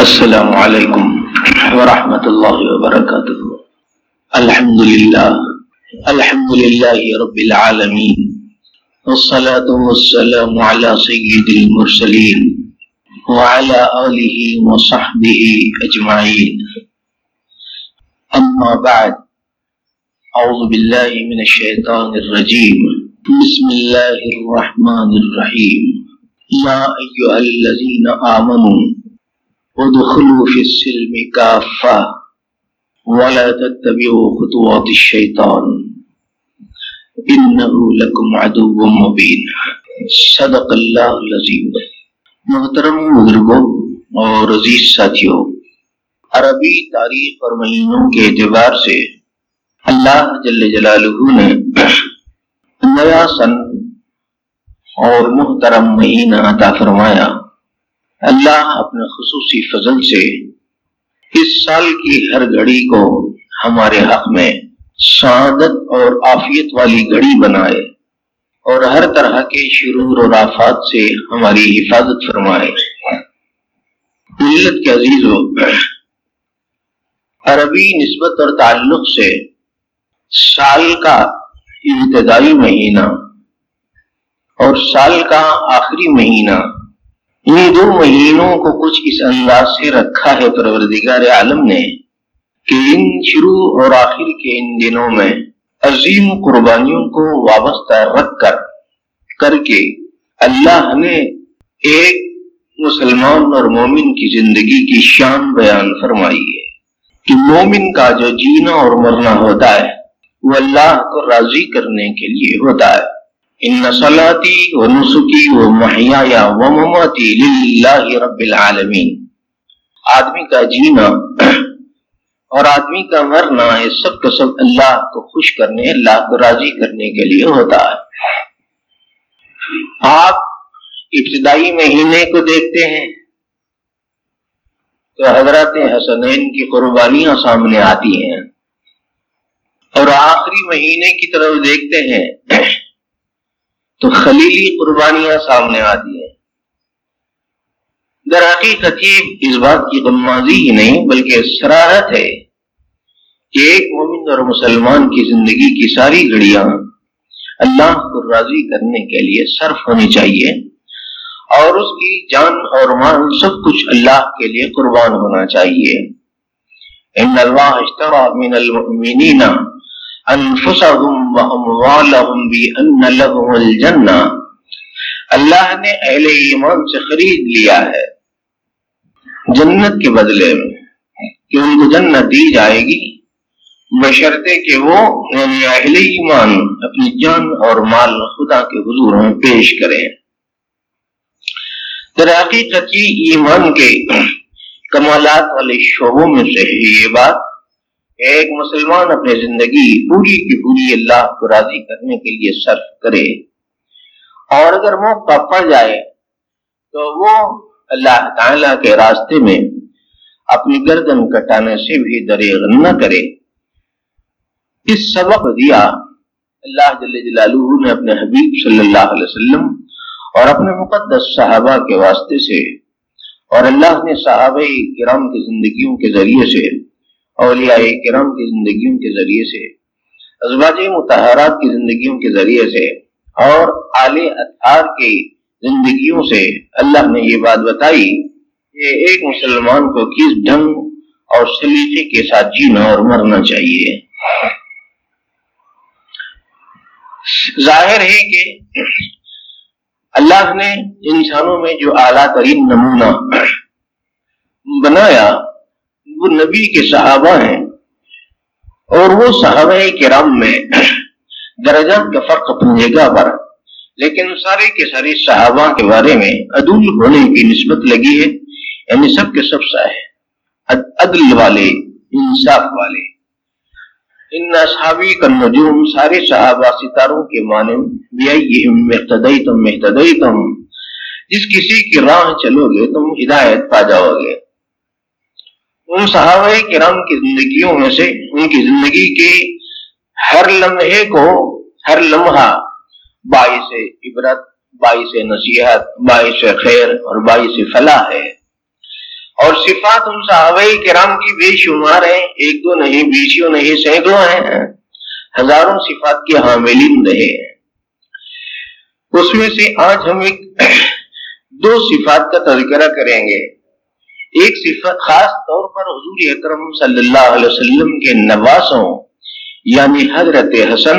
السلام عليكم ورحمة الله وبركاته. الحمد لله الحمد لله رب العالمين. والصلاة والسلام على سيد المرسلين وعلى آله وصحبه أجمعين. أما بعد أعوذ بالله من الشيطان الرجيم. بسم الله الرحمن الرحيم. يا أيها الذين آمنوا ادخلوا في السلم كافة ولا تتبعوا خطوات الشيطان انه لكم عدو مبين صدق اللہ العظیم محترم بزرگوں اور عزیز ساتھیوں، عربی تاریخ اور مہینوں کے اعتبار سے اللہ جل جلالہ نے نیا سن اور محترم مہینہ عطا فرمایا۔ اللہ اپنے خصوصی فضل سے اس سال کی ہر گھڑی کو ہمارے حق میں سعادت اور آفیت والی گھڑی بنائے اور ہر طرح کے شرور اور آفات سے ہماری حفاظت فرمائے۔ ملت کے عزیز ہو عربی نسبت اور تعلق سے سال کا ابتدائی مہینہ اور سال کا آخری مہینہ ان دو مہینوں کو کچھ اس انداز سے رکھا ہے پروردگار عالم نے کہ ان شروع اور آخر کے ان دنوں میں عظیم قربانیوں کو وابستہ رکھ کر کر کے اللہ نے ایک مسلمان اور مومن کی زندگی کی شان بیان فرمائی ہے کہ مومن کا جو جینا اور مرنا ہوتا ہے وہ اللہ کو راضی کرنے کے لیے ہوتا ہے۔ ان صلاتی و نسخی و محیا و مماتی للہ رب العالمین آدمی کا جینا اور آدمی کا مرنا یہ سب کا سب اللہ کو خوش کرنے، اللہ کو راضی کرنے کے لیے ہوتا ہے۔ آپ ابتدائی مہینے کو دیکھتے ہیں تو حضرت حسنین کی قربانیاں سامنے آتی ہیں اور آخری مہینے کی طرف دیکھتے ہیں۔ تو خلیلی قربانیاں سامنے آتی ہیں۔ در حقیقت اس بات کی غمازی ہی نہیں، بلکہ سراہت ہے کہ ایک مومن اور مسلمان کی زندگی کی ساری گھڑیاں اللہ کو راضی کرنے کے لیے صرف ہونی چاہیے اور اس کی جان اور مان سب کچھ اللہ کے لیے قربان ہونا چاہیے۔ ان اللہ اشترى من المؤمنین انفسهم واموالهم بان لهم الجنہ اللہ نے اہل ایمان سے خرید لیا ہے جنت کے بدلے میں، کہ ان کو جنت دی جائے گی، بشرطے کہ وہ یعنی اہل ایمان اپنی جان اور مال خدا کے حضور میں پیش کریں۔ در حقیقت ایمان کے کمالات والے شعبوں میں سے یہ بات۔ ایک مسلمان اپنی زندگی پوری کی پوری اللہ کو راضی کرنے کے لیے صرف کرے اور اگر موقع پڑ جائے تو وہ اللہ تعالی کے راستے میں اپنی گردن کٹانے سے بھی دریغ نہ کرے۔ اس سبق دیا اللہ جل جلالہ نے اپنے حبیب صلی اللہ علیہ وسلم اور اپنے مقدس صحابہ کے واسطے سے اور اللہ نے صحابہ کرام کی زندگیوں کے ذریعے سے اولیاء کرم کی زندگیوں کے ذریعے سے، ازواج متحرات کی زندگیوں کے ذریعے سے اور آل اطہار کی زندگیوں سے اللہ نے یہ بات بتائی کہ ایک مسلمان کو کس ڈھنگ اور سلیقے کے ساتھ جینا اور مرنا چاہیے۔ ظاہر ہے کہ اللہ نے انسانوں میں جو اعلیٰ ترین نمونہ بنایا وہ نبی کے صحابہ ہیں۔ اور وہ صحابہ کرام میں درجات کا فرق اپنی جگہ پر لیکن سارے کے سارے صحابہ کے بارے میں عدول ہونے کی نسبت لگی ہے یعنی سب کے سب سا عدل والے، انصاف والے۔ ان صحابی کا نجوم سارے صحابہ ستاروں کے معنی محتدئی تم محتدئی تم جس کسی کی راہ چلو گے تم ہدایت پا جاؤ گے۔ ان صحابہ کرام کی زندگیوں میں سے، ان کی زندگی کے ہر لمحے کو ہر لمحہ باعث عبرت، باعث نصیحت، باعث خیر اور باعث فلاح ہے۔ اور صفات ان صحابہ کرام کی بے شمار ہیں۔ ایک دو نہیں بیسوں نہیں، سینکڑوں ہیں۔ ہزاروں صفات کے حاملین رہے ہیں۔ اس میں سے آج ہم ایک دو صفات کا تذکرہ کریں گے۔ ایک صفت خاص طور پر حضور اکرم صلی اللہ علیہ وسلم کے نوازوں یعنی حضرت حسن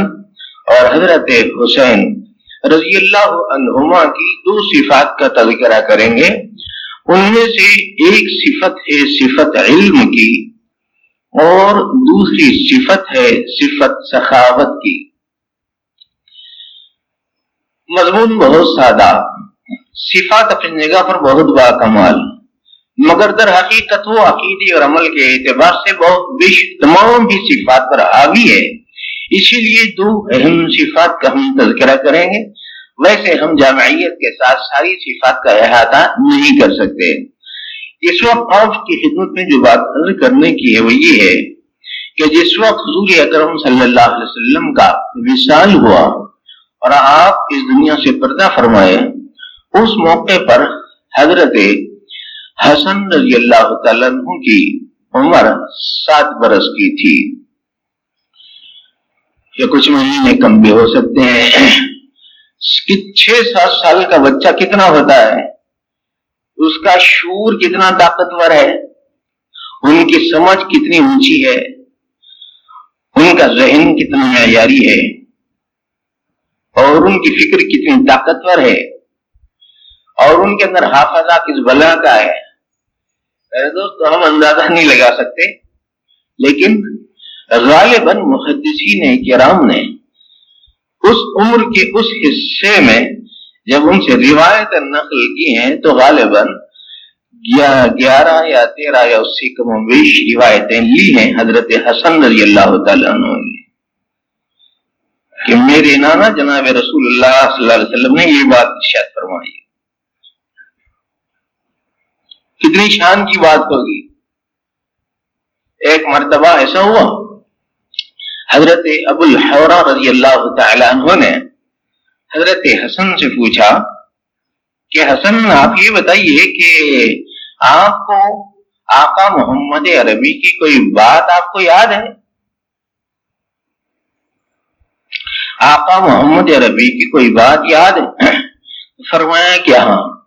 اور حضرت حسین رضی اللہ عنہما کی دو صفات کا تذکرہ کریں گے۔ ان میں سے ایک صفت ہے صفت علم کی اور دوسری صفت ہے صفت سخاوت کی۔ مضمون بہت سادہ، صفات اپنی جگہ پر بہت با کمال۔ مگر در حقیقت وہ عقیدی اور عمل کے اعتبار سے بہت تمام بھی صفات پر حاوی ہے۔ اسی لیے دو اہم صفات کا ہم تذکرہ کریں گے۔ ویسے ہم جامعیت کے ساتھ ساری صفات کا احاطہ نہیں کر سکتے۔ اس وقت آپ کی خدمت میں جو بات کرنے کی ہے وہ یہ ہے کہ جس وقت حضور اکرم صلی اللہ علیہ وسلم کا وصال ہوا اور آپ اس دنیا سے پردہ فرمائے، اس موقع پر حضرت حسن رضی اللہ تعالیٰ کی عمر سات برس کی تھی۔ یا کچھ مہینے کم بھی ہو سکتے ہیں۔ چھ سات سال کا بچہ کتنا ہوتا ہے؟ اس کا شور کتنا طاقتور ہے؟ ان کی سمجھ کتنی اونچی ہے؟ ان کا ذہن کتنا معیاری ہے؟ اور ان کی فکر کتنی طاقتور ہے؟ اور ان کے اندر حافظہ کس بلا کا ہے؟ میرے دوست ہم اندازہ نہیں لگا سکتے۔ لیکن غالباً محدثین کرام نے اس عمر کے اس حصے میں جب ان سے روایت نقل کی ہیں تو غالباً گیارہ یا تیرہ یا اسی کم بیش روایتیں لی ہیں حضرت حسن رضی اللہ تعالیٰ عنہ کہ میرے نانا جناب رسول اللہ صلی اللہ علیہ وسلم نے یہ بات شاید فرمائی۔ کتنی شان کی بات ہوگی۔ ایک مرتبہ ایسا ہوا۔ حضرت ابو الحورا رضی اللہ تعالی عنہ نے حضرت حسن سے پوچھا کہ حسن، آپ یہ بتائیے کہ آپ کو آقا محمد عربی کی کوئی بات آپ کو یاد ہے؟ آقا محمد عربی کی کوئی بات یاد ہے؟ فرمایا کیا ہاں۔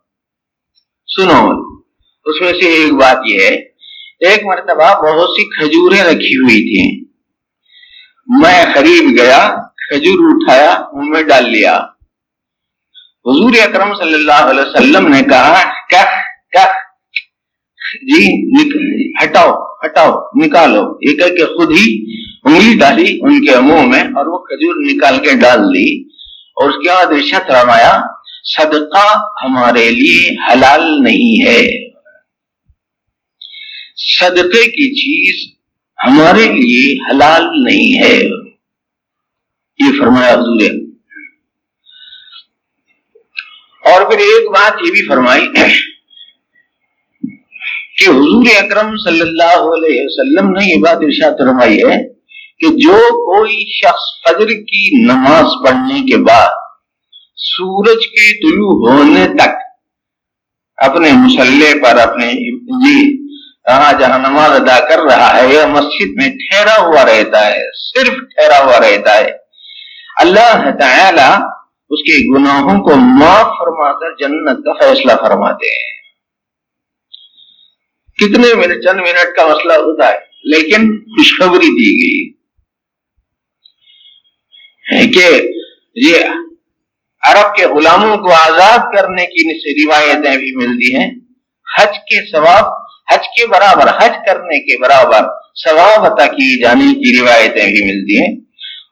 سنو۔ اس میں سے ایک بات یہ ہے، ایک مرتبہ بہت سی کھجوریں رکھی ہوئی تھی میں قریب گیا، کھجور اٹھایا منہ میں ڈال لیا۔ حضور اکرم صلی اللہ علیہ وسلم نے کہا کہ جی ہٹاؤ ہٹاؤ، نکالو۔ یہ کہہ کے خود ہی انگلی ڈالی، ان کے منہ میں، اور وہ کھجور نکال کے ڈال دی۔ اور اس کے بعد رشت رمایا صدقہ ہمارے لیے حلال نہیں ہے۔ صدقے کی چیز ہمارے لیے حلال نہیں ہے۔ یہ فرمایا حضور اور پھر ایک بات یہ بھی فرمائی کہ حضور اکرم صلی اللہ علیہ وسلم نے یہ بات ارشاد فرمائی ہے کہ جو کوئی شخص فجر کی نماز پڑھنے کے بعد سورج کے طلوع ہونے تک اپنے مسلح پر اپنے جی جہاں جہاں نماز ادا کر رہا ہے یا مسجد میں ٹھہرا ہوا رہتا ہے، صرف ٹھہرا ہوا رہتا ہے۔ اللہ تعالی اس کے گناہوں کو معاف فرما کر جنت کا فیصلہ فرماتے ہیں۔ کتنے منٹ، چند منٹ کا مسئلہ ہوتا ہے، لیکن خوشخبری دی گئی۔ کہ یہ عرب کے غلاموں کو آزاد کرنے کی روایتیں بھی ملتی ہیں۔ حج کے ثواب حج کے برابر، حج کرنے کے برابر ثواب عطا کی جانے کی روایتیں بھی ملتی ہیں۔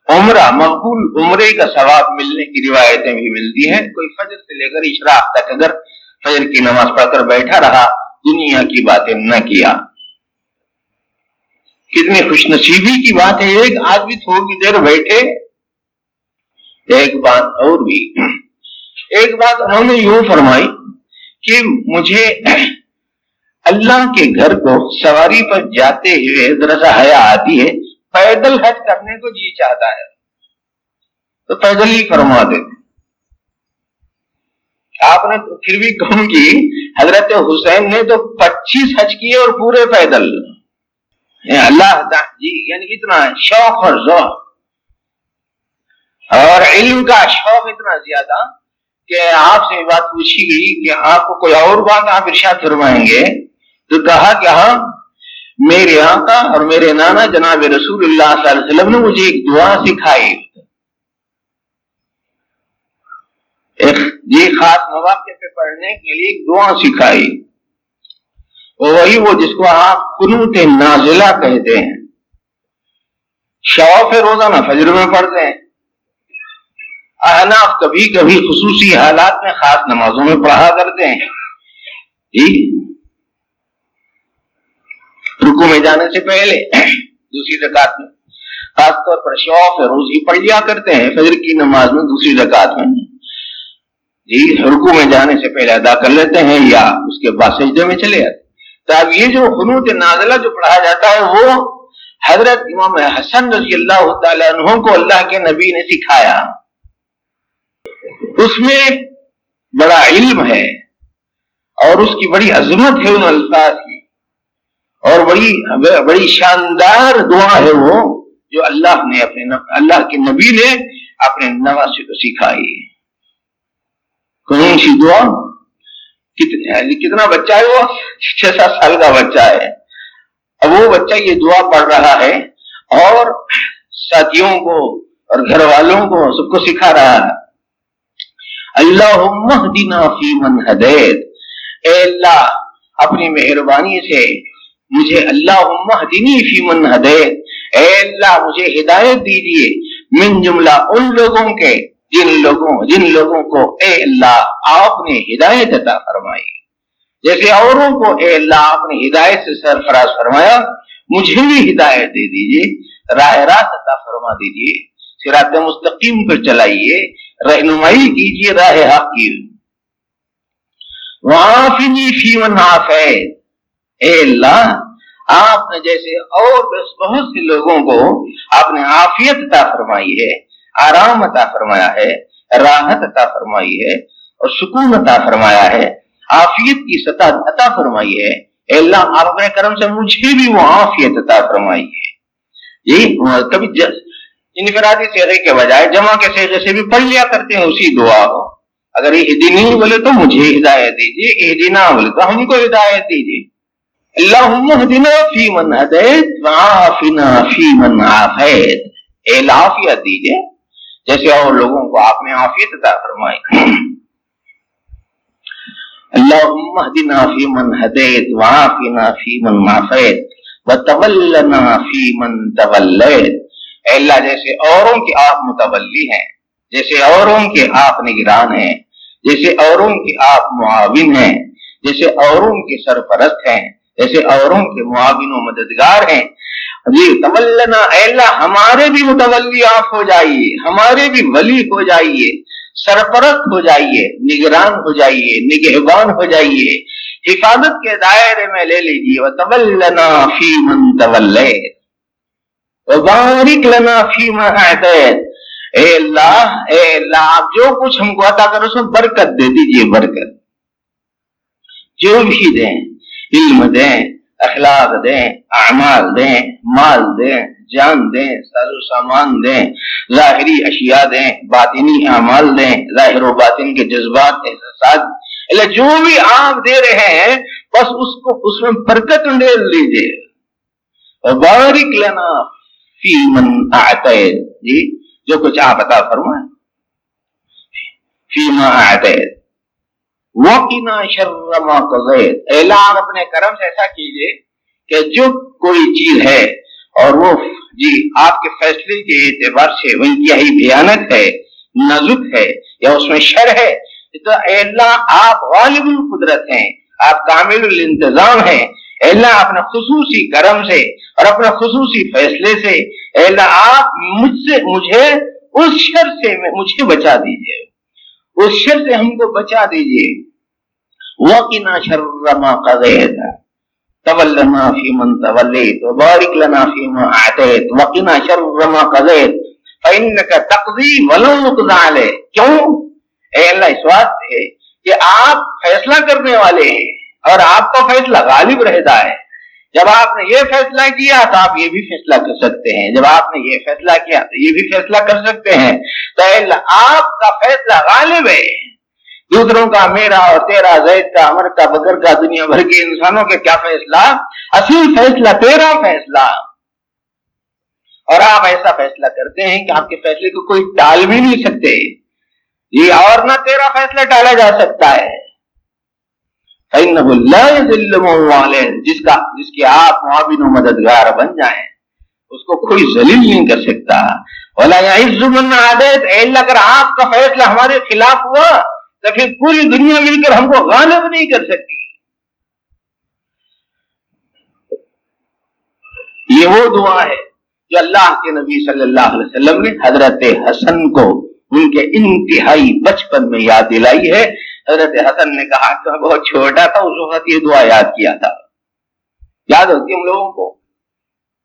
عمرہ، مقبول عمرے کا ثواب ملنے کی روایتیں بھی ملتی ہیں۔ کوئی فجر سے لے کر اشراق تک اگر فجر کی نماز پڑھ کر بیٹھا رہا، دنیا کی باتیں نہ کیا۔ کتنی خوش نصیبی کی بات ہے۔ ایک آدمی تھوڑی دیر بیٹھے، ایک بات اور بھی۔ ایک بات انہوں نے یوں فرمائی کہ مجھے اللہ کے گھر کو سواری پر جاتے ہوئے ذرا سا حیا آتی ہے، پیدل حج کرنے کو جی چاہتا ہے۔ تو پیدل ہی فرما دیتے آپ نے پھر بھی کہوں کی حضرت حسین نے تو پچیس حج کیے اور پورے پیدل۔ یعنی اللہ جی یعنی اتنا شوق اور ذوق۔ اور علم کا شوق اتنا زیادہ کہ آپ سے بات پوچھی گئی کہ آپ کو کوئی اور بات آپ ارشاد فرمائیں گے۔ تو کہا کہ ہاں میرے آقا اور میرے نانا جناب رسول اللہ صلی اللہ علیہ وسلم نے مجھے ایک دعا سکھائی۔ ایک یہ خاص مواقع پہ پڑھنے کے لیے ایک دعا سکھائی۔ وہی وہ جس کو آپ قنوت نازلہ کہتے ہیں۔ شوق روزانہ فجر میں پڑھتے ہیں۔ احناف کبھی کبھی خصوصی حالات میں خاص نمازوں میں پڑھا کرتے ہیں۔ جی رکو میں جانے سے پہلے دوسری رکعت میں، خاص طور پر شوق ہے روزی پڑھ لیا کرتے ہیں، فجر کی نماز میں دوسری رکعت میں۔ جی رکو میں جانے سے پہلے ادا کر لیتے ہیں یا اس کے بعد سجدے میں چلے جاتے تو اب یہ جو خنوت نازلہ جو پڑھا جاتا ہے، وہ حضرت امام حسن رضی اللہ تعالیٰ عنہ کو اللہ کے نبی نے سکھایا۔ اس میں بڑا علم ہے اور اس کی بڑی عظمت ہے ان الفاظ کی۔ اور بڑی بڑی شاندار دعا ہے وہ جو اللہ نے اپنے اللہ کے نبی نے اپنے نواسے کو سکھائی کون سی دعا؟ کتنے یعنی کتنا بچہ ہے وہ؟ چھ سات سال کا بچہ ہے۔ اب وہ بچہ یہ دعا پڑھ رہا ہے اور ساتھیوں کو اور گھر والوں کو سب کو سکھا رہا ہے۔ اللہ فی من ہدیت۔ اے اللہ، اپنی مہربانی سے مجھے اللہ فی من ہدیت۔ اے اللہ، مجھے ہدایت دیجیے من جملہ ان لوگوں کے، جن لوگوں جن لوگوں کو اے اللہ آپ نے ہدایت عطا فرمائی۔ جیسے اوروں کو اے اللہ آپ نے ہدایت سے سرفراز فرمایا، مجھے بھی ہدایت دے دیجیے راہ راست عطا فرما دیجیے سرات مستقیم پر چلائیے، رہنمائی کیجیے راہ حق کی۔ وافنی فی من اے اللہ، آپ نے جیسے اور بہت سے لوگوں کو آپ نے عافیت عطا فرمائی ہے، آرام عطا فرمایا ہے، راحت عطا فرمائی ہے اور سکون عطا فرمایا ہے، عافیت کی سطح عطا فرمائی ہے۔ اے اللہ، آپ اپنے کرم سے مجھے بھی وہ عافیت عطا فرمائی ہے۔ جی، یہ کبھی انفرادی چہرے کے بجائے جمع کے چہرے سے بھی پڑھ لیا کرتے ہیں، اسی دعا کو۔ اگر یہ دینی بولے تو مجھے ہدایت دیجیے یہ دینا بولے تو ہم کو ہدایت دیجیے اللہ فی من ہدیت وعافنا فی من عافیت اے لافیت دیجیے جیسے اور لوگوں کو آپ نے عافیت عطا فرمائی۔ اللہم اہدنا فی من ہدیت وعافنا فی من عافیت وتولنا فی من تولیت اے اللہ، جیسے اوروں کے آپ متولی ہیں، جیسے اوروں کے آپ نگران ہیں، جیسے اوروں کے آپ معاون ہیں، جیسے اوروں کے سرپرست ہیں۔ جیسے اوروں کے معاون و مددگار ہیں۔ جی تولنا اے اللہ ہمارے بھی متولی آپ ہو جائیے، ہمارے بھی ولی ہو جائیے، سرپرست ہو جائیے، نگران ہو جائیے، نگہبان ہو جائیے۔ حفاظت کے دائرے میں لے لیجیے۔ وہ تولنا فی من تولیت۔ وبارک لنا فیما اعطیت اے اللہ اے اللہ، آپ جو کچھ ہم کو عطا کرو، اس میں برکت دے دیجیے برکت۔ جو بھی دیں علم دیں، اخلاق دیں، اعمال دیں، مال دیں، جان دیں، ساز و سامان دیں، ظاہری اشیاء دیں، باطنی اعمال دیں، ظاہر و باطن کے جذبات، احساسات جو بھی آپ دے رہے ہیں، بس اس کو، اس میں برکت ڈیل لیجیے بارک لینا فی من جی جو کچھ آپ عطا فرمائیں۔ فی ما اعتید وقنا شر ما قضیت اعلان اپنے کرم سے ایسا کیجیے کہ جو کوئی چیز ہے اور وہ جی آپ کے فیصلے کے اعتبار سے وہ انتہائی بھیانک ہے نزک ہے یا اس میں شر ہے، تو اے اللہ آپ غالب القدرت ہیں، آپ کامل الانتظام ہیں۔ اے اللہ اپنے خصوصی کرم سے اور اپنے خصوصی فیصلے سے، اے اللہ آپ مجھ سے، مجھے اس شر سے مجھے بچا دیجیے۔ اس شر سے ہم کو بچا دیجیے۔ وقنا شر ما قضیت تولنا فی من تولیت وبارک لنا فی ما اعتیت وقنا شر ما قضیت فإنک تقضی ولو نقض علیہ کیوں؟ اے اللہ، اس واسطے کہ آپ فیصلہ کرنے والے ہیں اور آپ کا فیصلہ غالب رہتا ہے۔ جب آپ نے یہ فیصلہ کیا تو آپ یہ بھی فیصلہ کر سکتے ہیں۔ جب آپ نے یہ فیصلہ کیا تو یہ بھی فیصلہ کر سکتے ہیں۔ تو آپ کا فیصلہ غالب ہے۔ دوسروں کا، میرا اور تیرا، زید کا امر کا، بکر کا، دنیا بھر کے انسانوں کے کیا فیصلہ؟ اصل فیصلہ تیرا فیصلہ۔ اور آپ ایسا فیصلہ کرتے ہیں کہ آپ کے فیصلے کو کوئی ٹال بھی نہیں سکتے۔ یہ اور نہ تیرا فیصلہ ٹالا جا سکتا ہے۔ جس کا جس کے آپ معاون و مددگار بن جائیں۔ اس کو کوئی ذلیل نہیں کر سکتا۔ اگر آپ کا فیصلہ ہمارے خلاف ہوا، تو پھر پوری دنیا مل کر ہم کو غالب نہیں کر سکتی۔ یہ وہ دعا ہے جو اللہ کے نبی صلی اللہ علیہ وسلم نے حضرت حسن کو ان کے انتہائی بچپن میں یاد دلائی ہے۔ حضرت حسن نے کہا کہ بہت چھوٹا تھا، اس وقت یہ دعا یاد کیا تھا۔ یاد ہوتی ہم لوگوں کو؟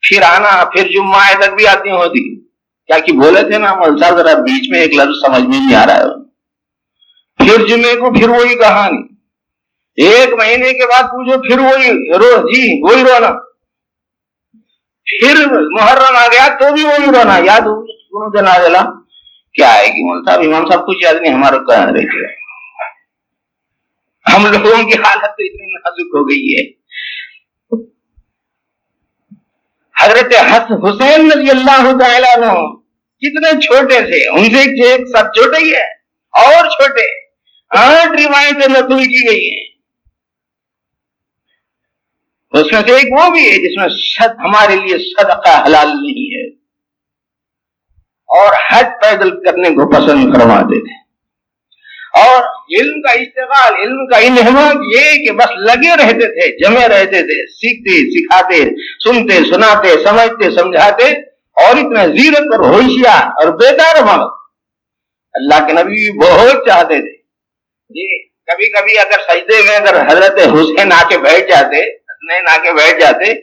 پھر آنا، پھر جمعہ تک بھی آتی ہوتی۔ کیا کہ بولے تھے نا ملسا ذرا بیچ میں ایک لفظ سمجھ میں نہیں آ رہا ہے۔ پھر جمعے کو پھر وہی کہانی۔ ایک مہینے کے بعد پوچھو، پھر وہی رو جی وہی رونا۔ پھر محرم آ گیا تو بھی وہی رونا۔ یاد ہو دن آ گیا کیا ہے کہ مول صاحب، امام صاحب، کچھ یاد نہیں، ہمارا کہاں رہتے ہم لوگوں کی حالت تو اتنی نازک ہو گئی ہے۔ حضرت حسین رضی اللہ تعالیٰ کتنے چھوٹے تھے۔ ان سے ایک سب چھوٹے ہی ہے اور چھوٹے۔ آٹھ روایتیں نقل کی گئی ہیں۔ اس میں سے ایک وہ بھی ہے جس میں صد ہمارے لیے صدقہ حلال نہیں ہے۔ اور حج پیدل کرنے کو پسند کرواتے تھے۔ اور علم کا استعمال علم کا انہمام یہ کہ بس لگے رہتے تھے، جمے رہتے تھے، سیکھتے، سکھاتے، سنتے، سناتے، سمجھتے، سمجھاتے، اور اتنا زیرت اور ہوشیار اور بیدار مانگ اللہ کے نبی بہت چاہتے تھے۔ جی کبھی کبھی اگر سجدے میں اگر حضرت حسین آ کے بیٹھ جاتے، حسنین آ کے بیٹھ جاتے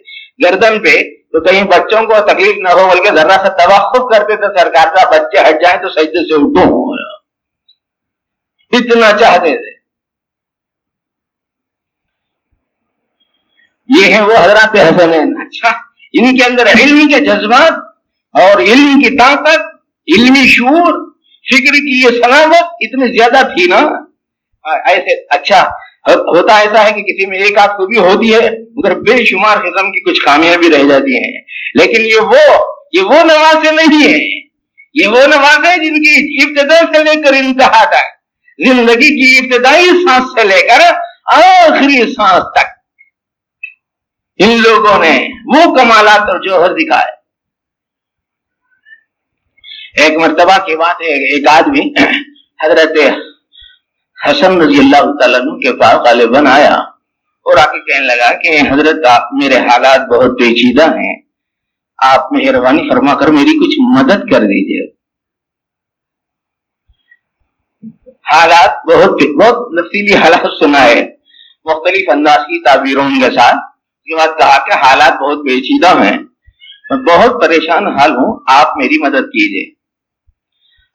گردن پہ، تو کہیں بچوں کو تکلیف نہ ہو، بلکہ ذرا سا توقف کرتے تھے، سرکار کا بچے ہٹ جائیں تو سجدے سے اٹھو اتنا چاہتے تھے۔ یہ ہے وہ حضرات حسنین اچھا ان کے اندر علم کے جذبات اور علم کی طاقت، علمی شعور، فکر کی یہ سلامت اتنی زیادہ تھی نا۔ ایسے اچھا ہوتا ایسا ہے کہ کسی میں ایک آدھ خوبی ہوتی ہے، مگر بے شمار قسم کی کچھ خامیاں بھی رہ جاتی ہیں۔ لیکن یہ وہ یہ وہ نمازیں نہیں ہے یہ وہ نماز ہے جن کی ابتدا سے لے کر انتہا تک۔ زندگی کی ابتدائی سانس سے لے کر آخری سانس تک ان لوگوں نے وہ کمالات اور جوہر دکھائے۔ ایک مرتبہ کی بات ہے، ایک آدمی حضرت حسن رضی اللہ تعالیٰ کے پاس غالباً آیا اور آ کے کہنے لگا کہ حضرت آپ میرے حالات بہت پیچیدہ ہیں، آپ مہربانی فرما کر میری کچھ مدد کر دیجیے حالات بہت بہت نفیلی حالات سنا ہے مختلف انداز کی تعبیروں کے ساتھ یہ بات کہا کہ حالات بہت پیچیدہ ہیں۔ میں بہت پریشان حال ہوں۔ آپ میری مدد کیجیے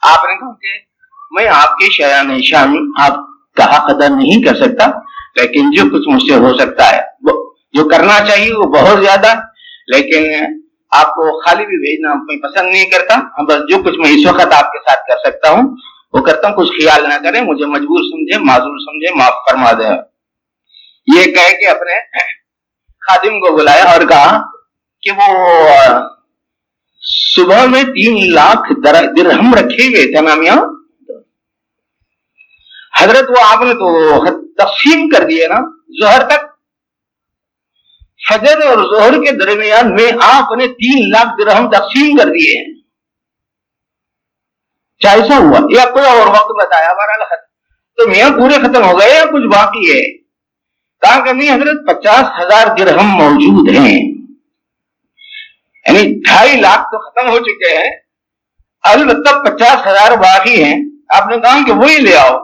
آپ نے کہا کہ میں آپ کے شیان شان آپ کا حق ادا نہیں کر سکتا، لیکن جو کچھ مجھ سے ہو سکتا ہے جو کرنا چاہیے وہ بہت زیادہ لیکن آپ کو خالی بھی بھیجنا میں پسند نہیں کرتا۔ بس جو کچھ میں اس وقت آپ کے ساتھ کر سکتا ہوں وہ کرتا ہوں، کچھ خیال نہ کریں، مجھے مجبور سمجھے معذور سمجھے معاف فرما دیں۔ یہ کہہ کے اپنے خادم کو بلایا اور کہا کہ وہ صبح میں تین لاکھ درہم رکھے ہوئے تھے نامیاں حضرت وہ آپ نے تو تقسیم کر دیے نا زہر تک۔ فجر اور زہر کے درمیان میں آپ نے تین لاکھ درہم تقسیم کر دیے۔ ہیں ایسا ہوا۔ یا کوئی اور وقت بتایا، ہمارا تو میاں پورے ختم ہو گئے یا کچھ باقی ہے؟ کہا کہ میاں حضرت پچاس ہزار درہم موجود ہیں۔ یعنی ڈھائی لاکھ تو ختم ہو چکے ہیں۔ البتہ پچاس ہزار باقی ہیں۔ آپ نے کہا کہ وہی لے آؤ۔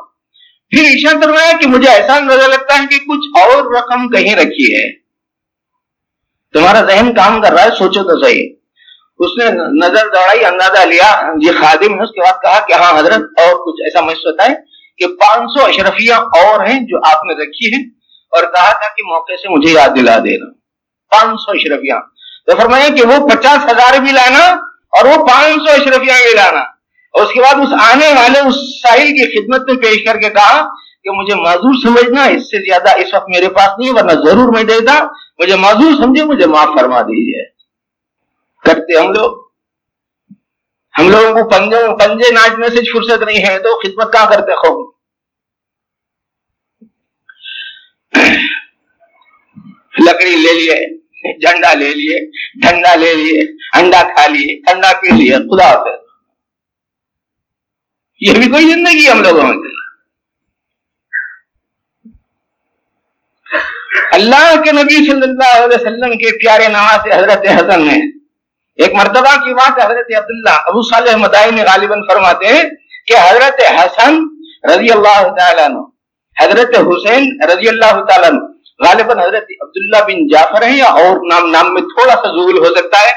پھر عشا کروایا کہ مجھے ایسا نظر لگتا ہے کہ کچھ اور رقم کہیں رکھی ہے۔ تمہارا ذہن کام کر رہا ہے، سوچو تو صحیح۔ اس نے نظر دوڑائی، اندازہ لیا، یہ خادم نے اس کے بعد کہا کہ ہاں حضرت، اور کچھ ایسا محسوس ہے کہ پانچ سو اشرفیاں اور ہیں جو آپ نے رکھی ہیں، اور کہا تھا کہ موقع سے مجھے یاد دلا دینا پانچ سو اشرفیاں تو فرمایا کہ وہ پچاس ہزار بھی لانا اور وہ پانچ سو اشرفیاں بھی لانا۔ اور اس کے بعد اس آنے والے، اس ساحل کی خدمت میں پیش کر کے کہا کہ مجھے معذور سمجھنا، اس سے زیادہ اس وقت میرے پاس نہیں ورنہ ضرور میں دیتا مجھے معذور سمجھے، مجھے معاف فرما دیجیے کرتے ہم لوگ۔ ہم لوگوں کو پنجے پنجے ناچنے سے فرصت نہیں ہے تو خدمت کہاں کرتے خوب لکڑی لے لیے، جھنڈا لے لیے ڈنڈا لے لیے، انڈا کھا لیے ٹھنڈا پی لیے، خدا حافظ۔ یہ بھی کوئی زندگی ہم لوگوں میں۔ اللہ کے نبی صلی اللہ علیہ وسلم کے پیارے نواز حضرت حسن نے ایک مرتبہ کی بات حضرت عبداللہ ابو صالح مدائی غالباً فرماتے ہیں کہ حضرت حسن رضی اللہ تعالیٰ عنہ، حضرت حسین رضی اللہ تعالیٰ عنہ، غالباً حضرت عبداللہ بن جعفر ہیں یا اور نام نام میں تھوڑا سا زول ہو سکتا ہے۔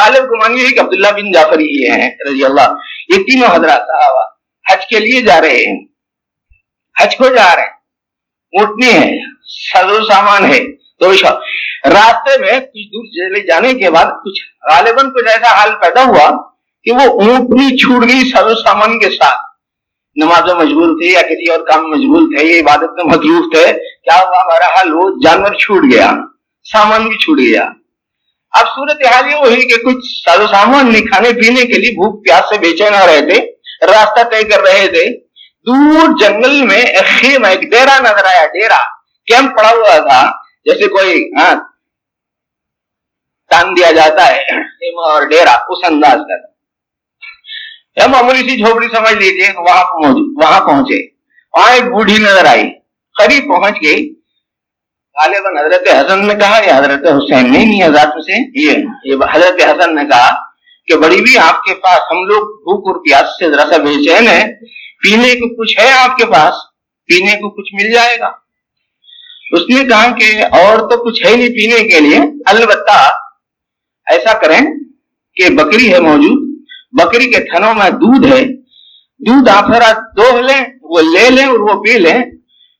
غالب گمان یہ ہے کہ عبداللہ بن جعفر ہی ہیں، رضی اللہ۔ یہ تینوں حضرات صحابہ حج کے لیے جا رہے ہیں۔ حج کو جا رہے ہیں۔ اونٹنی ہے سزو سامان ہے۔ تو راستے میں کچھ دور چلے جانے کے بعد کچھ غالباً کچھ ایسا حال پیدا ہوا کہ وہ اونٹنی چھوٹ گئی سزو سامان کے ساتھ۔ نماز میں مشغول تھے یا کسی اور کام میں مشغول تھے، یہ عبادت میں مصروف تھے، کیا ہوا ہمارا حال؟ وہ جانور چھوٹ گیا، سامان بھی چھوٹ گیا۔ اب صورت حال یہ وہی کہ کچھ سازو سامان نہیں کھانے پینے کے لیے بھوک پیاس سے بے چین آ رہے تھے، راستہ طے کر رہے تھے۔ دور جنگل میں ایک خیمہ، ایک ڈیرا نظر آیا ڈیرا کیمپ پڑا ہوا تھا، جیسے کوئی ہاں تان دیا جاتا ہے خیمہ اور ڈیرا اس انداز کا یا معمولی سی جھوپڑی سمجھ لیجیے وہاں وہاں پہنچے۔ وہاں ایک بوڑھی نظر آئی۔ قریب پہنچ گئی۔ غالباً حضرت حسن نے کہا، یا حضرت حسین نہیں نہیں، حضرت سے یہ حضرت حسن نے کہا کہ بڑی بھی آپ کے پاس، ہم لوگ بھوک اور پیاس سے ذرا سا بے چین ہے پینے کو کچھ ہے آپ کے پاس؟ پینے کو کچھ مل جائے گا۔ اس نے کہا کہ اور تو کچھ ہے نہیں پینے کے لیے، البتہ ایسا کریں کہ بکری ہے موجود، بکری کے تھنوں میں دودھ ہے، دودھ آپ دو لیں، وہ لے لیں اور وہ پی لیں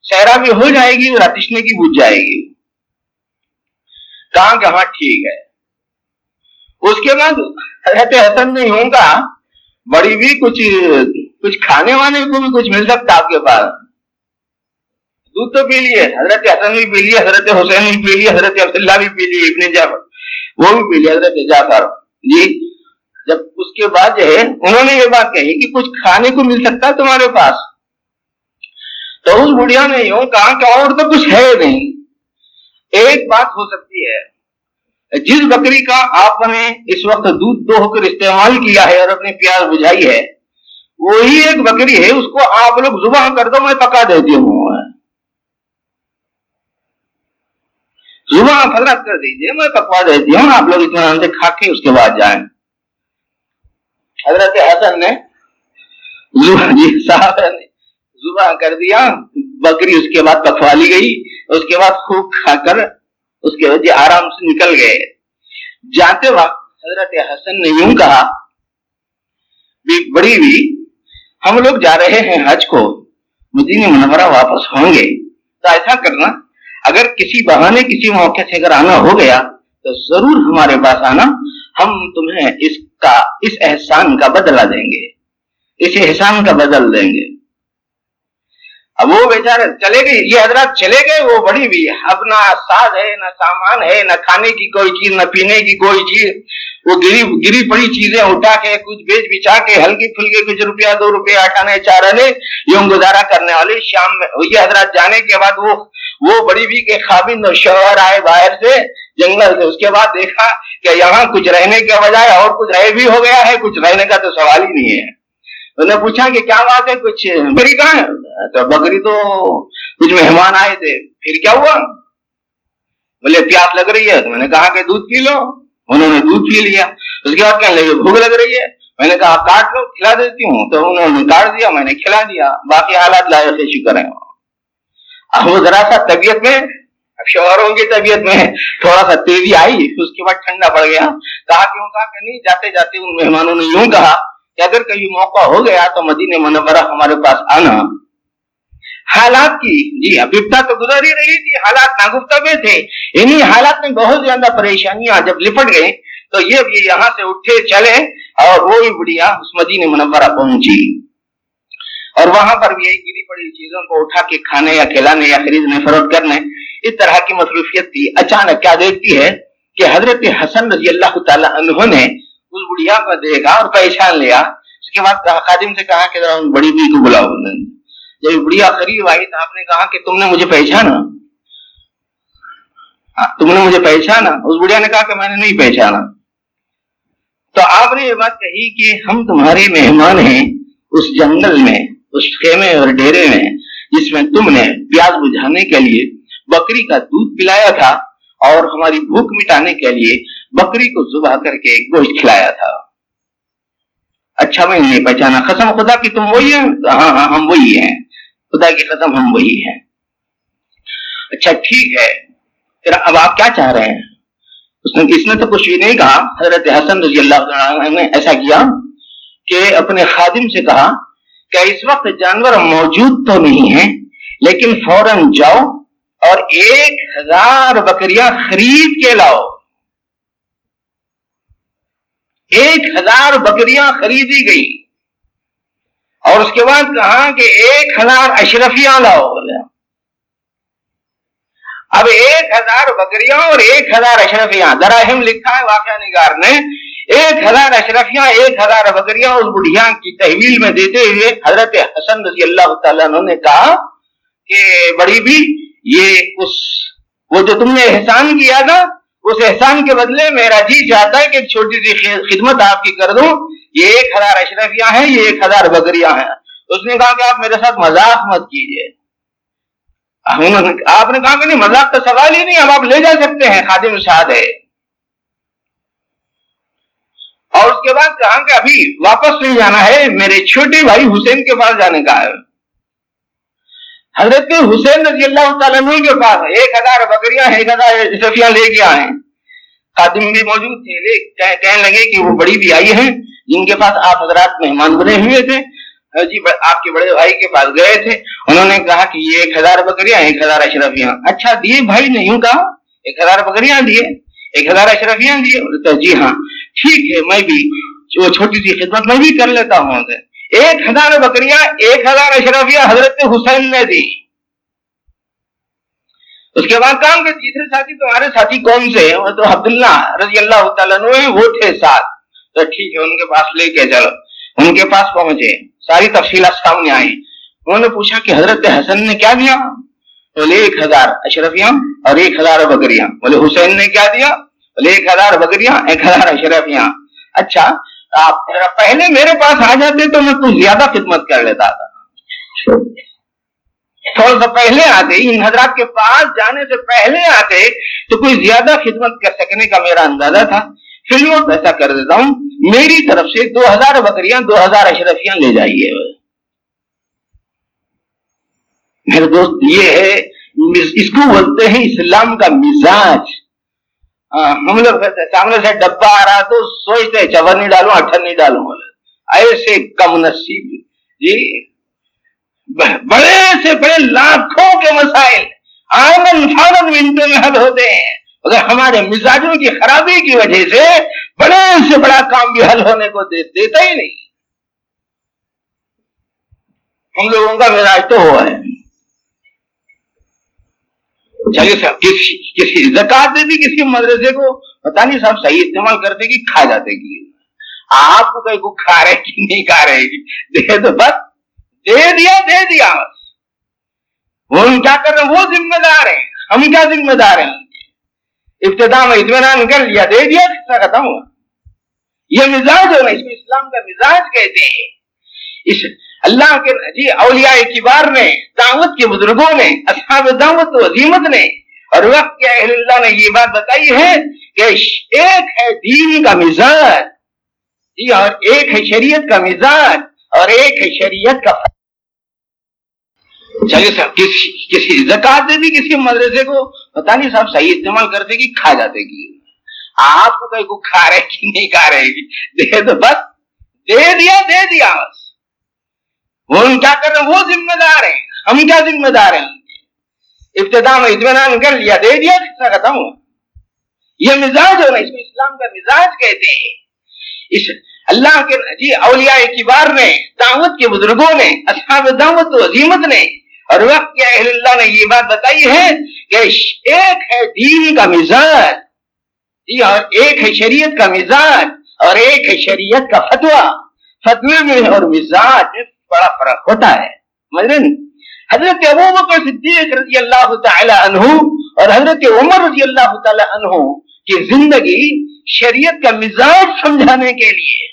شہرا بھی ہو جائے گی اور اتشنے کی بجھ جائے گی۔ کہاں کہ ہاں ٹھیک ہے۔ اس کے بعد حضرت حسن نہیں ہوں گا، بڑی بھی کچھ کچھ کھانے وانے کو بھی کچھ مل سکتا آپ کے پاس۔ دودھ تو پی لیے، حضرت حسن بھی پی لیے، حضرت حسین بھی پی لیے، حضرت عبداللہ بھی پی لیے، ابن جعفر وہ بھی پی حضرت جعفر جی جب اس کے بعد جو ہے، انہوں نے یہ بات کہی کہ کچھ کھانے کو مل سکتا ہے تمہارے پاس۔ تو اس بڑھیا نے یوں کہا کہ اور تو کچھ ہے نہیں۔ ایک بات ہو سکتی ہے۔ جس بکری کا آپ نے اس وقت دودھ دو ہو کر استعمال کیا ہے اور اپنی پیاس بجھائی ہے، وہی ایک بکری ہے، اس کو آپ لوگ زباں کر دو، میں پکا دیتی ہوں۔ زباں فضرت کر دیجیے میں پکوا دیتی ہوں آپ لوگ اطمینان سے کھا کے اس کے بعد جائیں۔ حضرت حسن نے جی صاحب نے زبا کر دیا، بکری اس کے بعد پکوا لی گئی، اس کے بعد خوب کھا کر اس کے وجہ آرام سے نکل گئے۔ جاتے وقت حضرت حسن نے یوں کہا، بھی بڑی بھی، ہم لوگ جا رہے ہیں حج کو، مدینہ منورہ واپس ہوں گے۔ تو ایسا کرنا اگر کسی بہانے کسی موقع سے اگر آنا ہو گیا، تو ضرور ہمارے پاس آنا، ہم تمہیں اس کا، اس احسان کا بدلہ دیں گے۔ اس احسان کا بدل دیں گے۔ اب وہ بیچارے چلے گئے، یہ حضرات چلے گئے، وہ بڑی بھی اپنا ساز ہے، نہ سامان ہے، نہ کھانے کی کوئی چیز، نہ پینے کی کوئی چیز۔ وہ گری گری پڑی چیزیں اٹھا کے، کچھ بیچ بچا کے، ہلکی پھلکی کچھ روپیہ، دو روپیہ اٹھانے چارنے یوں گزارا کرنے والی شام میں، یہ حضرات جانے کے بعد وہ وہ بڑی بھی کے خابند اور شوہر آئے باہر سے، جنگل سے۔ اس کے بعد دیکھا کہ یہاں کچھ رہنے کے بجائے اور کچھ رہ بھی ہو گیا ہے، کچھ رہنے کا تو سوال ہی نہیں ہے۔ انہوں نے پوچھا کہ کیا بات ہے، کچھ بکری کہاں ہے؟ تو بکری تو کچھ مہمان آئے تھے۔ پھر کیا ہوا؟ بولے، پیاس لگ رہی ہے۔ تو میں نے کہا کہ دودھ پی لو۔ انہوں نے دودھ پی لیا۔ اس کے بعد کہنے لگے، بھوک لگ رہی ہے۔ میں نے کہا کاٹ لو، کھلا دیتی ہوں۔ تو انہوں نے کاٹ دیا، میں نے کھلا دیا۔ باقی حالات لائے سے شکر ہیں اب وہ ذرا سا طبیعت میں شوہروں کی طبیعت میں تھوڑا سا تیزی آئی، اس کے بعد ٹھنڈا پڑ گیا۔ کہا کیوں کہا کہ نہیں، جاتے جاتے ان مہمانوں نے یوں کہا کہ اگر کہیں موقع ہو گیا تو مدینہ منورہ ہمارے پاس آنا۔ حالات کی جی ابتا تو گزر ہی رہی تھی، حالات ناگفتہ میں تھے۔ انہی حالات میں بہت زیادہ پریشانیاں جب لپٹ گئے تو یہ بھی یہاں سے اٹھے چلے اور وہی بڑھیا اس مدینہ منورہ پہنچی۔ اور وہاں پر بھی یہی گری پڑی چیزوں کو اٹھا کے کھانے یا کھلانے یا خریدنے، فروخت کرنے، اس طرح کی مصروفیت تھی۔ اچانک کیا دیکھتی ہے کہ حضرت حسن رضی اللہ تعالیٰ عنہ نے اس بڑھیا کو دیکھا اور پہچان لیا۔ اس کے بعد خادم سے کہا کہ ذرا بڑی بی کو بلاؤ۔ جب بڑھیا قریب آئی تو آپ نے کہا کہ تم نے مجھے پہچانا۔ ہاں، تم نے مجھے پہچانا۔ اس بڑھیا نے کہا کہ میں نے نہیں پہچانا۔ تو آپ نے یہ بات کہی کہ ہم تمہارے مہمان ہیں اس جنگل میں۔ اس خیمے اور ڈیرے میں جس میں تم نے پیاز بجھانے کے لیے بکری کا دودھ پلایا تھا اور ہماری بھوک مٹانے کے لیے بکری کو زبا کر کے گوشت کھلایا تھا۔ اچھا میں نہیں پہچانا۔ قسم، خدا کی تم وہی ہیں؟ ہاں ہاں ہم وہی ہیں۔ خدا کی قسم، ہم وہی ہیں۔ اچھا ٹھیک ہے۔ پھر اب آپ کیا چاہ رہے ہیں؟ اس نے اس نے تو کچھ بھی نہیں کہا۔ حضرت حسن رضی اللہ عنہ نے ایسا کیا کہ اپنے خادم سے کہا کہ اس وقت جانور موجود تو نہیں ہیں، لیکن فوراً جاؤ اور ایک ہزار بکریاں خرید کے لاؤ۔ ایک ہزار بکریاں خریدی گئی اور اس کے بعد کہا کہ ایک ہزار اشرفیاں لاؤ۔ اب ایک ہزار بکریاں اور ایک ہزار اشرفیاں دراہم لکھا ہے، واقعہ نگار نے۔ ایک ہزار اشرفیاں، ایک ہزار بکریاں اس بڑھیا کی تحویل میں دیتے ہوئے حضرت حسن رضی اللہ تعالیٰ نے کہا کہ بڑی بھی، یہ اس، وہ جو تم نے احسان کیا تھا، اس احسان کے بدلے میرا جی چاہتا ہے کہ ایک چھوٹی سی خدمت آپ کی کر دوں۔ یہ ایک ہزار اشرفیاں ہیں، یہ ایک ہزار بکریاں ہیں۔ اس نے کہا کہ آپ میرے ساتھ مذاق مت کیجیے آپ نے کہا کہ نہیں، مذاق کا سوال ہی نہیں، اب آپ لے جا سکتے ہیں، خادم شاد ہے۔ اور اس کے بعد کہا کہ ابھی واپس نہیں جانا ہے، میرے چھوٹے بھائی حسین کے پاس جانے کا ہے۔ حضرت حسین رضی اللہ تعالیٰ کے پاس ایک ہزار بکریاں، ایک ہزار سفیاں لے کے آئے۔ خادم بھی موجود تھے کہنے لگے کہ وہ بڑی بھی آئی ہیں، جن کے پاس آپ حضرات مہمان بنے ہوئے تھے۔ جی آپ کے بڑے بھائی کے پاس گئے تھے۔ انہوں نے کہا کہ یہ ایک ہزار بکریاں، ایک ہزار اشرفیاں۔ اچھا دیے بھائی نہیں کہا؟ ایک ہزار بکریاں دیے، ایک ہزار اشرفیاں دیے۔ جی ہاں۔ ٹھیک ہے، میں بھی وہ چھوٹی سی خدمت میں بھی کر لیتا ہوں۔ ایک ہزار بکریاں، ایک ہزار اشرفیہ حضرت حسین نے دی اس کے بعد کام کے تیسرے ساتھی تمہارے ساتھی کون سے تو عبداللہ رضی اللہ تعالیٰ وہ تھے ساتھ۔ تو ٹھیک ہے، ان کے پاس لے کے چلو۔ ان کے پاس پہنچے۔ ساری تفصیلات سامنے آئی انہوں نے پوچھا کہ حضرت حسن نے کیا دیا؟ بولے، ایک ہزار اشرفیاں اور ایک ہزار بکریاں۔ بولے، حسین نے کیا دیا؟ بولے ایک ہزار بکریاں، ایک ہزار اشرفیاں۔ اچھا آپ پہلے میرے پاس آ جاتے تو میں کچھ زیادہ خدمت کر لیتا تھا۔ تھوڑا سا پہلے آتے، ان حضرات کے پاس جانے سے پہلے آتے تو کوئی زیادہ خدمت کر سکنے کا میرا اندازہ تھا۔ پھر وہ ایسا کر دیتا ہوں۔ میری طرف سے دو ہزار بکریاں، دو ہزار اشرفیاں لے جائیے۔ میرے دوست، یہ ہے، اس کو بولتے ہیں اسلام کا مزاج۔ ہم لوگ سامنے سے ڈبا آ رہا تو سوچتے چور نہیں ڈالوں، اٹھن نہیں ڈالوں ایسے کم نصیب۔ جی بڑے سے بڑے لاکھوں کے مسائل آنگن فارن منٹوں میں حل ہوتے ہیں۔ اگر ہمارے مزاجوں کی خرابی کی وجہ سے بڑے سے بڑا کام بھی حل ہونے کو دیتا ہی نہیں۔ ہم لوگوں کا مزاج تو ہوا ہے۔ اچھا، کسی زکات دے دی کسی مدرسے کو۔ پتا نہیں صاحب صحیح استعمال کرتے کہ کھا جاتے کی آپ کو کہیں کو کھا رہے کہ نہیں کھا رہے گی دے تو بس۔ دے دیا دے دیا بس۔ وہ کیا کر رہے ہیں؟ وہ ذمہ دار ہیں۔ ہم کیا ذمہ دار ہیں؟ ابتدا میں اطمینان کر لیا، دے دیا کتنا ختم ہوا۔ یہ مزاج ہونا، اس میں اسلام کا مزاج کہتے ہیں۔ اس اللہ کے جی اولیاء کبار نے، دعوت کے بزرگوں نے، اصحاب دعوت و عظیمت نے، اور وقت کے اہل اللہ نے یہ بات بتائی ہے کہ ایک ہے دین کا مزاج جی اور ایک ہے شریعت کا مزاج، اور ایک ہے شریعت کا چلیے صاحب کسی کسی زکات دے دی کسی مدرسے کو؟ پتا نہیں صاحب، صحیح استعمال کرتے کہ کھا جاتے گی آپ کو کہیں کو کھا رہے کہ نہیں کھا رہے گی دے تو بس، دے دیا دے دیا بس۔ وہ کیا کر رہے ہیں، وہ ذمہ دار ہیں۔ ہم کیا ذمہ دار ہیں؟ ابتدا میں اطمینان کر لیا، دے دیا کتنا ختم ہوا۔ یہ مزاج ہونا، اس کو اسلام کا مزاج کہتے ہیں۔ اس اللہ کے جی اولیاء کبار نے، دعوت کے بزرگوں نے، اصحاب دعوت و عظیمت نے، اور وقت کے اہل اللہ نے یہ بات بتائی ہے کہ ایک ہے دین کا مزاج۔ جی اور ایک ہے شریعت کا مزاج اور ایک ہے شریعت کا فتوا فتوے میں اور مزاج۔ میں بڑا فرق ہوتا ہے۔ حضرت ابو بکر صدیق رضی اللہ تعالی عنہ اور حضرت عمر رضی اللہ تعالی عنہ کی زندگی شریعت کا مزاج سمجھانے کے لیے۔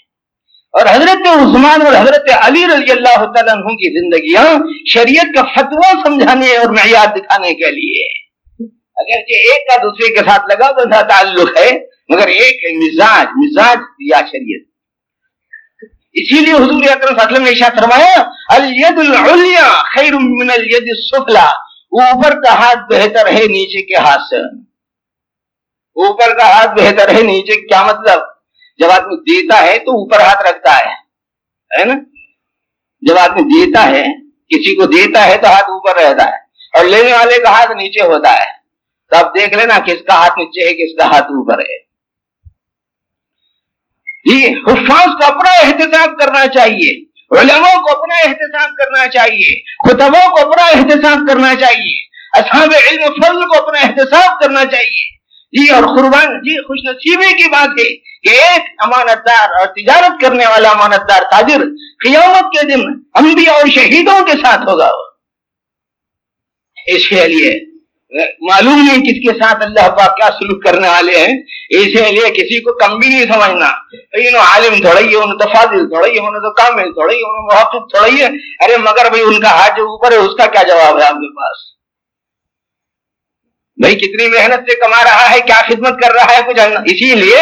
اور حضرت عثمان اور حضرت علی رضی اللہ تعالیٰ عنہ کی زندگیاں شریعت کا فتوا سمجھانے اور معیار دکھانے کے لیے۔ اگرچہ ایک کا دوسرے کے ساتھ لگا بندہ تعلق ہے، مگر ایک ہے مزاج مزاج یا شریعت۔ اسی لیے حضور اکرم صلی اللہ علیہ وسلم نے فرمایا الید العلیا خیر من الید السفلا اوپر کا ہاتھ بہتر ہے، نیچے کے ہاتھ سے۔ اوپر کا ہاتھ بہتر ہے، نیچے، کیا مطلب؟ جب آدمی دیتا ہے تو اوپر ہاتھ رکھتا ہے نا؟ جب آدمی دیتا ہے، کسی کو دیتا ہے تو ہاتھ اوپر رہتا ہے، اور لینے والے کا ہاتھ نیچے ہوتا ہے۔ تو اب دیکھ لینا کس کا ہاتھ نیچے ہے کس کا ہاتھ اوپر ہے۔ جی حفاظ کو اپنا احتساب کرنا چاہیے۔ علماء کو اپنا احتساب کرنا چاہیے۔ خطبوں کو اپنا احتساب کرنا چاہیے۔ اصحاب علم فضل کو اپنا احتساب کرنا چاہیے۔ جی اور قربان جی خوش نصیبی کی بات ہے کہ ایک امانت دار اور تجارت کرنے والا امانت دار تاجر قیامت کے دن انبیاء اور شہیدوں کے ساتھ ہوگا۔ اس کے لیے معلوم نہیں کس کے ساتھ اللہ پاک کیا سلوک کرنے والے ہیں۔ اسی لیے کسی کو کم بھی نہیں سمجھنا۔ عالم تھوڑا ہی انہوں تو فاضل تھوڑا ہی انہوں تو کامل تھوڑا ہی انہوں محقق تھوڑا ہی ہے ارے مگر بھائی، ان کا ہاتھ جو اوپر ہے، اس کا کیا جواب ہے آپ کے پاس؟ بھائی، کتنی محنت سے کما رہا ہے، کیا خدمت کر رہا ہے، کچھ اسی لیے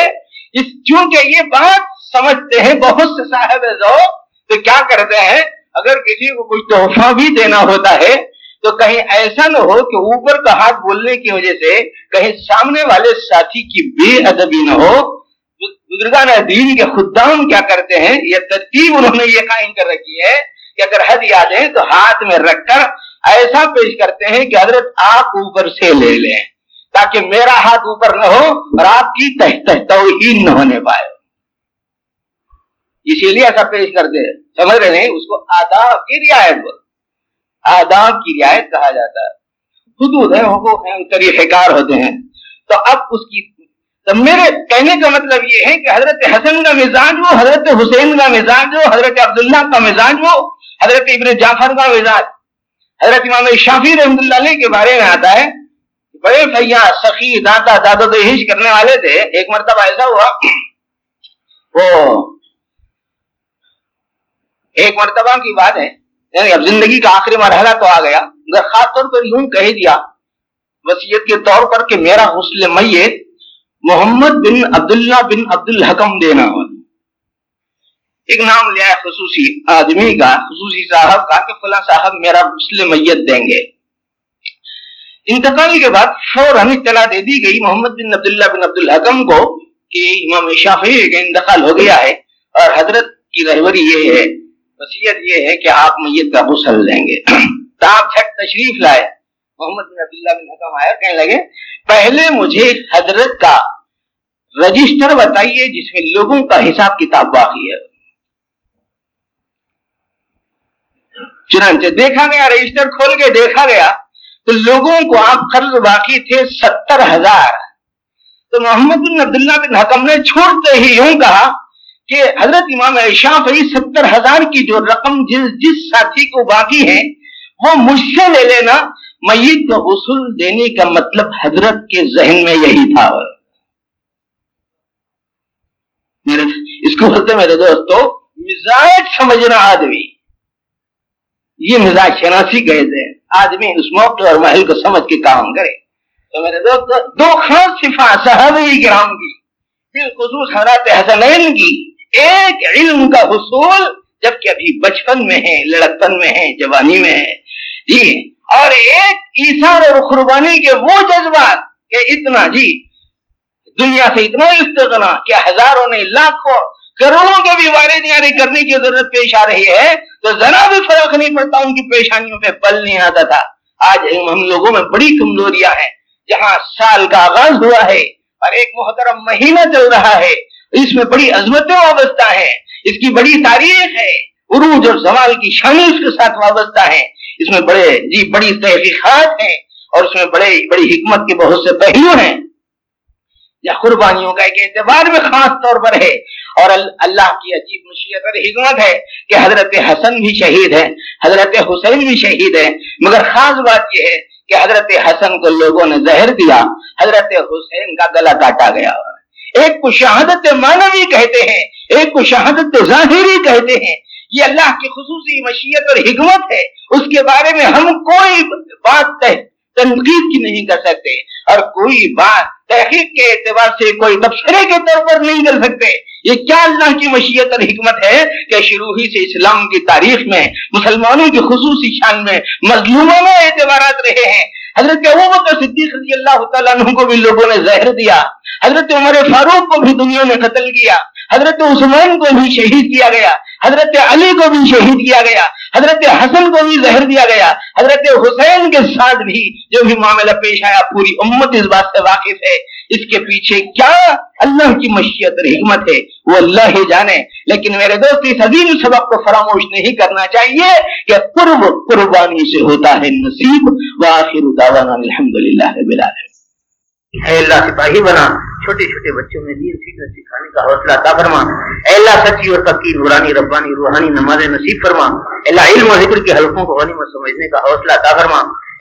اس چونکہ یہ بات سمجھتے ہیں بہت سے صاحب ذوق تو کیا کرتے ہیں؟ اگر کسی کو کچھ تحفہ بھی دینا ہوتا ہے تو کہیں ایسا نہ ہو کہ اوپر کا ہاتھ بولنے کی وجہ سے کہیں سامنے والے ساتھی کی بے ادبی نہ ہو۔ بزرگان دین کے خدام کیا کرتے ہیں؟ یہ ترتیب انہوں نے یہ قائم کر رکھی ہے کہ اگر حد یاد ہے تو ہاتھ میں رکھ کر ایسا پیش کرتے ہیں کہ حضرت آپ اوپر سے لے لیں تاکہ میرا ہاتھ اوپر نہ ہو اور آپ کی تہ توہین نہ ہونے پائے۔ اسی لیے ایسا پیش کرتے ہیں۔ سمجھ رہے ہیں؟ اس کو آداب کی رعایت بول آداب کی رعایت کہا جاتا ہے۔ حدود ہیں، حقوق ہیں طریقہ کار ہوتے ہیں۔ تو اب اس کی تو میرے کہنے کا مطلب یہ ہے کہ حضرت حسن کا مزاج وہ حضرت حسین کا مزاج ہو، حضرت عبداللہ کا مزاج وہ حضرت ابن جعفر کا مزاج۔ حضرت امام شافی رحمۃ اللہ علیہ کے بارے میں آتا ہے بڑے سیاح سخی، دادا دادا دہیش کرنے والے تھے۔ ایک مرتبہ ایسا ہوا، وہ ایک مرتبہ کی بات ہے یعنی اب زندگی کا آخری مرحلہ تو آ گیا، مگر خاص طور پر یوں کہہ دیا وسیعت کے طور پر کہ میرا حسل میت محمد بن عبداللہ بن عبد الحکم دینا ہو۔ ایک نام لیا ہے خصوصی آدمی کا، خصوصی صاحب کا کہ فلاں صاحب میرا مسلم میت دیں گے۔ انتقال کے بعد فوراً اطلاع دے دی گئی محمد بن عبداللہ بن عبد الحکم کو کہ امام شافعی کا انتقال ہو گیا ہے اور حضرت کی رہبری یہ ہے۔ وصیت یہ ہے کہ آپ میت کا غسل لیں گے۔ آپ چھٹ تشریف لائے۔ محمد بن عبداللہ بن حکم آیا کہنے لگے، پہلے مجھے حضرت کا رجسٹر بتائیے جس میں لوگوں کا حساب کتاب باقی ہے۔ چنانچہ دیکھا گیا، رجسٹر کھول کے دیکھا گیا تو لوگوں کو آپ قرض باقی تھے ستر ہزار۔ تو محمد بن عبداللہ بن حکم نے چھوڑتے ہی یوں کہا کہ حضرت امام شافعی ستر ہزار کی جو رقم جس جس ساتھی کو باقی ہے، وہ مجھ سے لے لینا۔ میت کو غسل دینے کا مطلب حضرت کے ذہن میں یہی تھا۔ میرے، اس کو بولتے میرے دوستو، مزاج سمجھنا آدمی۔ یہ مزاج شناسی کہتے ہیں آدمی اس موقع اور محل کو سمجھ کے کام کرے۔ تو میرے دوست دو خاص صفات صحابی کرام کی، بالخصوص حضرات حسنین کی۔ ایک علم کا حصول جبکہ ابھی بچپن میں ہے، لڑکپن میں ہے، جوانی میں ہے۔ جی اور ایک ایسان اور قربانی کے وہ جذبات کہ اتنا جی دنیا سے اتنا استغنا کہ ہزاروں نے لاکھوں، کروڑوں کے بھی وارے یعنی کرنے کی ضرورت پیش آ رہی ہے تو ذرا بھی فرق نہیں پڑتا ان کی پیشانیوں پہ پل نہیں آتا تھا۔ آج ہم لوگوں میں بڑی کمزوریاں ہیں۔ جہاں سال کا آغاز ہوا ہے اور ایک محترم مہینہ چل رہا ہے۔ اس میں بڑی عظمتیں وابستہ ہیں۔ اس کی بڑی تاریخ ہے۔ عروج اور زوال کی شانی اس کے ساتھ وابستہ ہے اس میں بڑے جی بڑی تحقیقات ہیں اور اس میں بڑے، بڑی حکمت کے بہت سے پہلو ہیں۔ یا قربانیوں کا ایک اعتبار میں خاص طور پر ہے۔ اور اللہ کی عجیب مشیت اور حکمت ہے کہ حضرت حسن بھی شہید ہے حضرت حسین بھی شہید ہے مگر خاص بات یہ ہے کہ حضرت حسن کو لوگوں نے زہر دیا، حضرت حسین کا گلا کاٹا گیا۔ ایک کو شہادت مانوی کہتے ہیں، ایک کو شہادت ظاہری کہتے ہیں۔ یہ اللہ کی خصوصی مشیت اور حکمت ہے۔ اس کے بارے میں ہم کوئی بات تنقید کی نہیں کر سکتے۔ اور کوئی بات تحقیق کے اعتبار سے کوئی تبصرے کے طور پر نہیں کر سکتے۔ یہ کیا اللہ کی مشیت اور حکمت ہے کہ شروع ہی سے اسلام کی تاریخ میں، مسلمانوں کی خصوصی شان میں مظلومانہ اعتبارات رہے ہیں۔ حضرت ابو بکر صدیق رضی اللہ تعالیٰ عنہ کو بھی لوگوں نے زہر دیا۔ حضرت عمر فاروق کو بھی دنیا نے قتل کیا۔ حضرت عثمان کو بھی شہید کیا گیا۔ حضرت علی کو بھی شہید کیا گیا۔ حضرت حسن کو بھی زہر دیا گیا۔ حضرت حسین کے ساتھ بھی جو بھی معاملہ پیش آیا، پوری امت اس بات سے واقف ہے۔ اس کے پیچھے کیا اللہ کی مشیت اور حکمت ہے، وہ اللہ ہی جانے۔ لیکن میرے دوست، اس عظیم سبق کو فراموش نہیں کرنا چاہیے کہ قرب قربانی سے ہوتا ہے نصیب۔ وآخر دعوانا الحمدللہ رب العالمین۔ اے اللہ سپاہی بنا، چھوٹے چھوٹے بچوں میں دین سیکھنے سکھانے کا حوصلہ عطا فرما۔ اے اللہ سچی اور پکی نورانی ربانی روحانی نماز نصیب فرما۔ اے اللہ علم و ذکر کے حلقوں کو غنیمت سمجھنے کا حوصلہ عطا فرما۔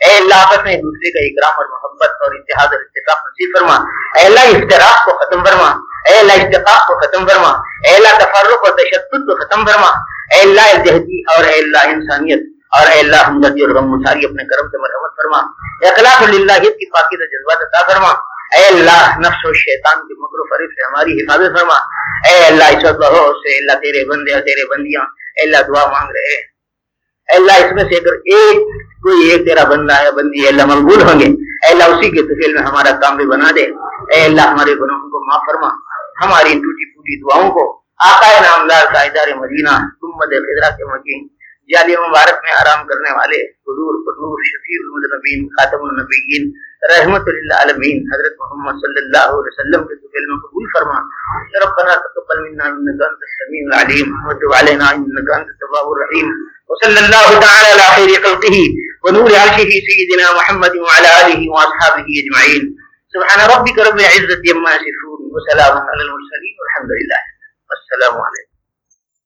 اے اللہ آپس میں ایک دوسرے کا اکرام اور محبت اور اتحاد اور اتفاق نصیب فرما۔ اے اللہ افتراق کو ختم فرما۔ اے اللہ اتفاق کو ختم فرما۔ اے اللہ تفرق اور تشدد کو ختم فرما۔ اے اللہ الجہدی اور اے اللہ انسانیت۔ اور اے اللہ ہمدردی اور غم مساری اپنے کرم سے مرحمت فرما۔ اخلاق اللہ کی پاکیزہ جذبات عطا فرما۔ اے اللہ، نفس و شیطان کے مکر و فریب سے ہماری حفاظت فرما۔ اے اللہ، اس وقت بہت سے اللہ، تیرے بندے اور تیرے بندیاں، اے اللہ، دعا مانگ رہے۔ ہیں اے اللہ، اس میں سے اگر ایک کوئی ایک تیرا بندہ ہے بندی ہے اللہ، مقبول ہوں گے۔ اے اللہ، اسی کے تفیل میں ہمارا کام بھی بنا دے۔ اے اللہ، ہمارے گناہوں کو معاف فرما۔ ہماری ٹوٹی پھوٹی دعاؤں کو، آقا نامدار کا ادار مدینہ تمد خدرہ کے مکین۔ جالی مبارک میں آرام کرنے والے حضور نور شفیع المدنبین خاتم النبیین رحمت اللہ عالمین حضرت محمد صلی اللہ علیہ وسلم کے سفیل میں قبول فرما ربنا تقبل منا انك انت السميع العليم وتب علينا انك انت التواب الرحيم وصلى الله تعالى على خير خلقه ونور عرشه سيدنا محمد وعلى اله واصحابه اجمعين سبحان ربك رب العزه عما يصفون وسلام على المرسلين والحمد لله والسلام عليكم